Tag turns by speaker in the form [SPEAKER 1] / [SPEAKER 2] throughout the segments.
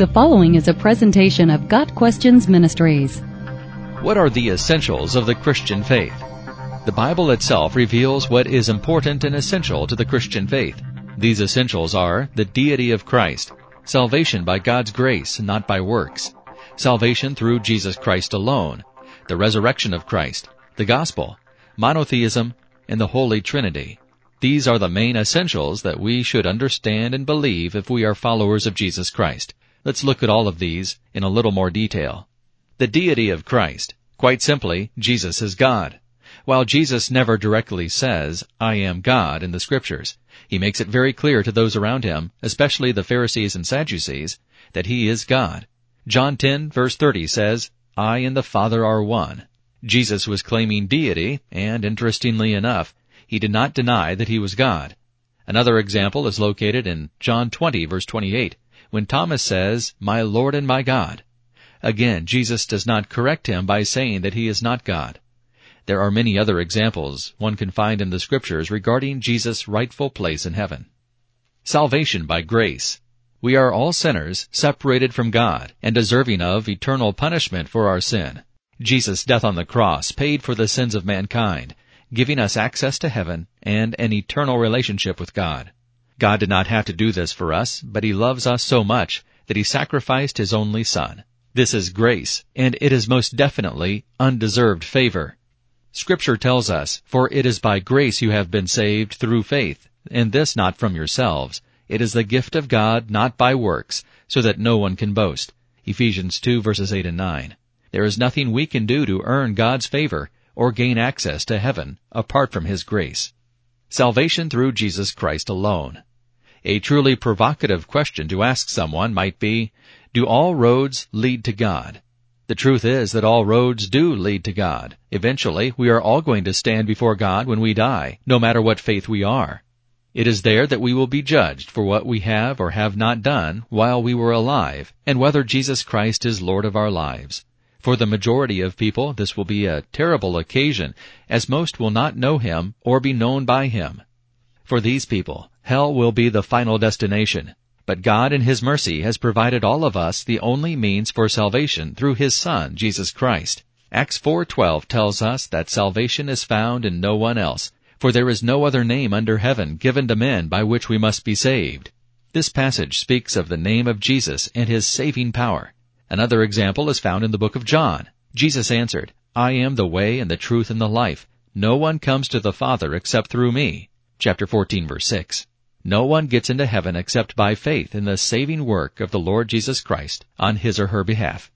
[SPEAKER 1] The following is a presentation of Got Questions Ministries.
[SPEAKER 2] What are the essentials of the Christian faith? The Bible itself reveals what is important and essential to the Christian faith. These essentials are the deity of Christ, salvation by God's grace, not by works, salvation through Jesus Christ alone, the resurrection of Christ, the gospel, monotheism, and the Holy Trinity. These are the main essentials that we should understand and believe if we are followers of Jesus Christ. Let's look at all of these in a little more detail. The deity of Christ. Quite simply, Jesus is God. While Jesus never directly says, I am God in the scriptures, he makes it very clear to those around him, especially the Pharisees and Sadducees, that he is God. John 10 verse 30 says, I and the Father are one. Jesus was claiming deity, and interestingly enough, he did not deny that he was God. Another example is located in John 20 verse 28, when Thomas says, My Lord and my God. Again, Jesus does not correct him by saying that he is not God. There are many other examples one can find in the scriptures regarding Jesus' rightful place in heaven. Salvation by grace. We are all sinners, separated from God, and deserving of eternal punishment for our sin. Jesus' death on the cross paid for the sins of mankind, giving us access to heaven and an eternal relationship with God. God did not have to do this for us, but He loves us so much that He sacrificed His only Son. This is grace, and it is most definitely undeserved favor. Scripture tells us, For it is by grace you have been saved through faith, and this not from yourselves. It is the gift of God, not by works, so that no one can boast. Ephesians 2 verses 8 and 9. There is nothing we can do to earn God's favor or gain access to heaven apart from His grace. Salvation through Jesus Christ alone. A truly provocative question to ask someone might be, do all roads lead to God? The truth is that all roads do lead to God. Eventually, we are all going to stand before God when we die, no matter what faith we are. It is there that we will be judged for what we have or have not done while we were alive, and whether Jesus Christ is Lord of our lives. For the majority of people, this will be a terrible occasion, as most will not know Him or be known by Him. For these people, hell will be the final destination, but God in His mercy has provided all of us the only means for salvation through His Son, Jesus Christ. Acts 4:12 tells us that salvation is found in no one else, for there is no other name under heaven given to men by which we must be saved. This passage speaks of the name of Jesus and His saving power. Another example is found in the book of John. Jesus answered, I am the way and the truth and the life. No one comes to the Father except through me. Chapter 14 verse 6. No one gets into heaven except by faith in the saving work of the Lord Jesus Christ on his or her behalf.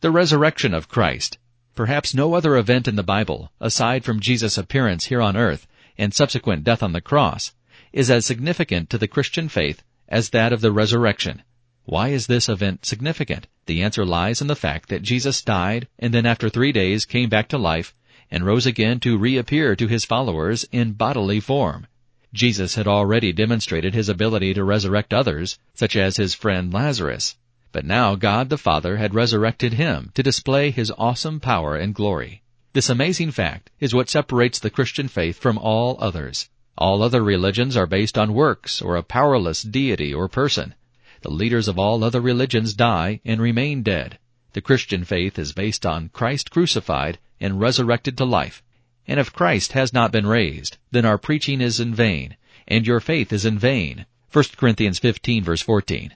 [SPEAKER 2] The resurrection of Christ. Perhaps no other event in the Bible, aside from Jesus' appearance here on earth and subsequent death on the cross, is as significant to the Christian faith as that of the resurrection. Why is this event significant? The answer lies in the fact that Jesus died and then after three days came back to life and rose again to reappear to his followers in bodily form. Jesus had already demonstrated his ability to resurrect others, such as his friend Lazarus. But now God the Father had resurrected him to display his awesome power and glory. This amazing fact is what separates the Christian faith from all others. All other religions are based on works or a powerless deity or person. The leaders of all other religions die and remain dead. The Christian faith is based on Christ crucified and resurrected to life. And if Christ has not been raised, then our preaching is in vain, and your faith is in vain. 1 Corinthians 15 verse 14.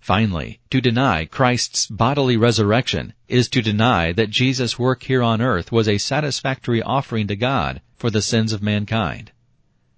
[SPEAKER 2] Finally, to deny Christ's bodily resurrection is to deny that Jesus' work here on earth was a satisfactory offering to God for the sins of mankind.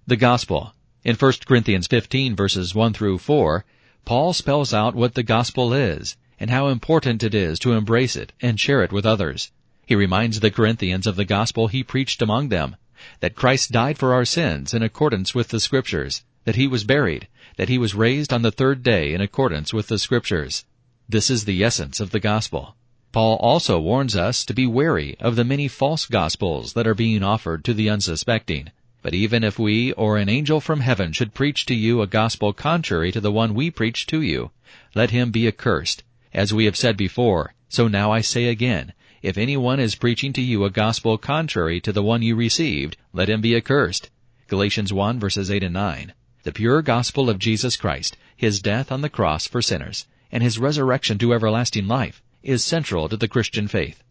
[SPEAKER 2] The Gospel. In 1 Corinthians 15 verses 1 through 4, Paul spells out what the Gospel is, and how important it is to embrace it and share it with others. He reminds the Corinthians of the gospel he preached among them, that Christ died for our sins in accordance with the Scriptures, that he was buried, that he was raised on the third day in accordance with the Scriptures. This is the essence of the gospel. Paul also warns us to be wary of the many false gospels that are being offered to the unsuspecting. But even if we or an angel from heaven should preach to you a gospel contrary to the one we preach to you, let him be accursed. As we have said before, so now I say again, if anyone is preaching to you a gospel contrary to the one you received, let him be accursed. Galatians 1 verses 8 and 9. The pure gospel of Jesus Christ, His death on the cross for sinners, and his resurrection to everlasting life is central to the Christian faith.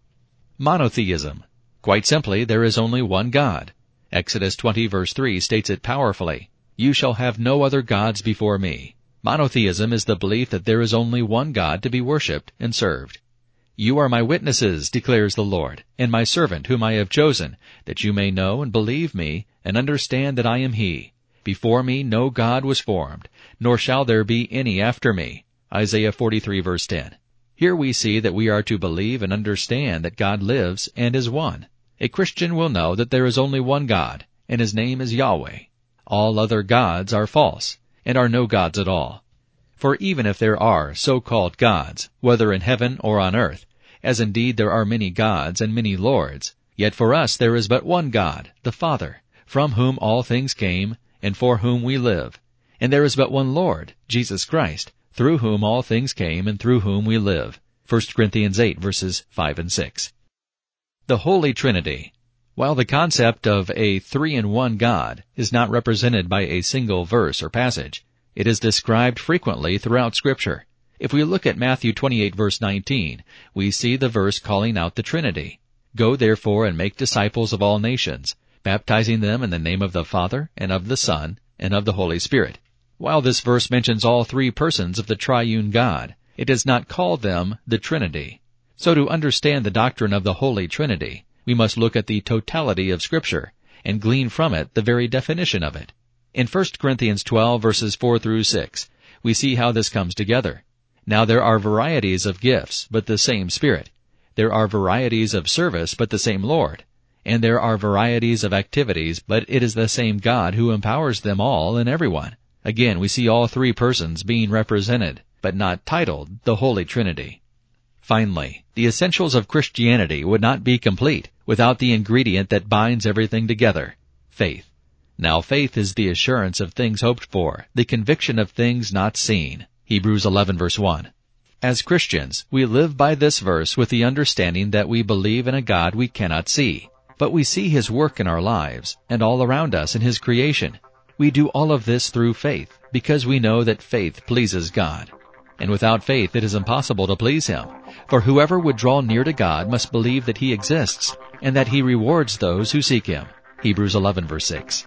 [SPEAKER 2] Monotheism. Quite simply, there is only one God. Exodus 20 verse 3 states it powerfully. You shall have no other gods before me. Monotheism is the belief that there is only one God to be worshipped and served. You are my witnesses, declares the Lord, and my servant whom I have chosen, that you may know and believe me, and understand that I am He. Before me no God was formed, nor shall there be any after me. Isaiah 43 verse 10. Here we see that we are to believe and understand that God lives and is one. A Christian will know that there is only one God, and his name is Yahweh. All other gods are false, and are no gods at all. For even if there are so-called gods, whether in heaven or on earth, as indeed there are many gods and many lords, yet for us there is but one God, the Father, from whom all things came, and for whom we live. And there is but one Lord, Jesus Christ, through whom all things came and through whom we live. 1 Corinthians 8 verses 5 and 6. The Holy Trinity. While the concept of a three-in-one God is not represented by a single verse or passage, it is described frequently throughout scripture. If we look at Matthew 28 verse 19, we see the verse calling out the Trinity. Go therefore and make disciples of all nations, baptizing them in the name of the Father, and of the Son, and of the Holy Spirit. While this verse mentions all three persons of the triune God, it does not call them the Trinity. So to understand the doctrine of the Holy Trinity, we must look at the totality of Scripture, and glean from it the very definition of it. In 1 Corinthians 12 verses 4 through 6, we see how this comes together. Now there are varieties of gifts, but the same Spirit. There are varieties of service, but the same Lord. And there are varieties of activities, but it is the same God who empowers them all and everyone. Again, we see all three persons being represented, but not titled the Holy Trinity. Finally, the essentials of Christianity would not be complete without the ingredient that binds everything together, faith. Now faith is the assurance of things hoped for, the conviction of things not seen. Hebrews 11 verse 1. As Christians, we live by this verse with the understanding that we believe in a God we cannot see, but we see His work in our lives and all around us in His creation. We do all of this through faith because we know that faith pleases God. And without faith it is impossible to please Him. For whoever would draw near to God must believe that He exists and that He rewards those who seek Him. Hebrews 11 verse 6.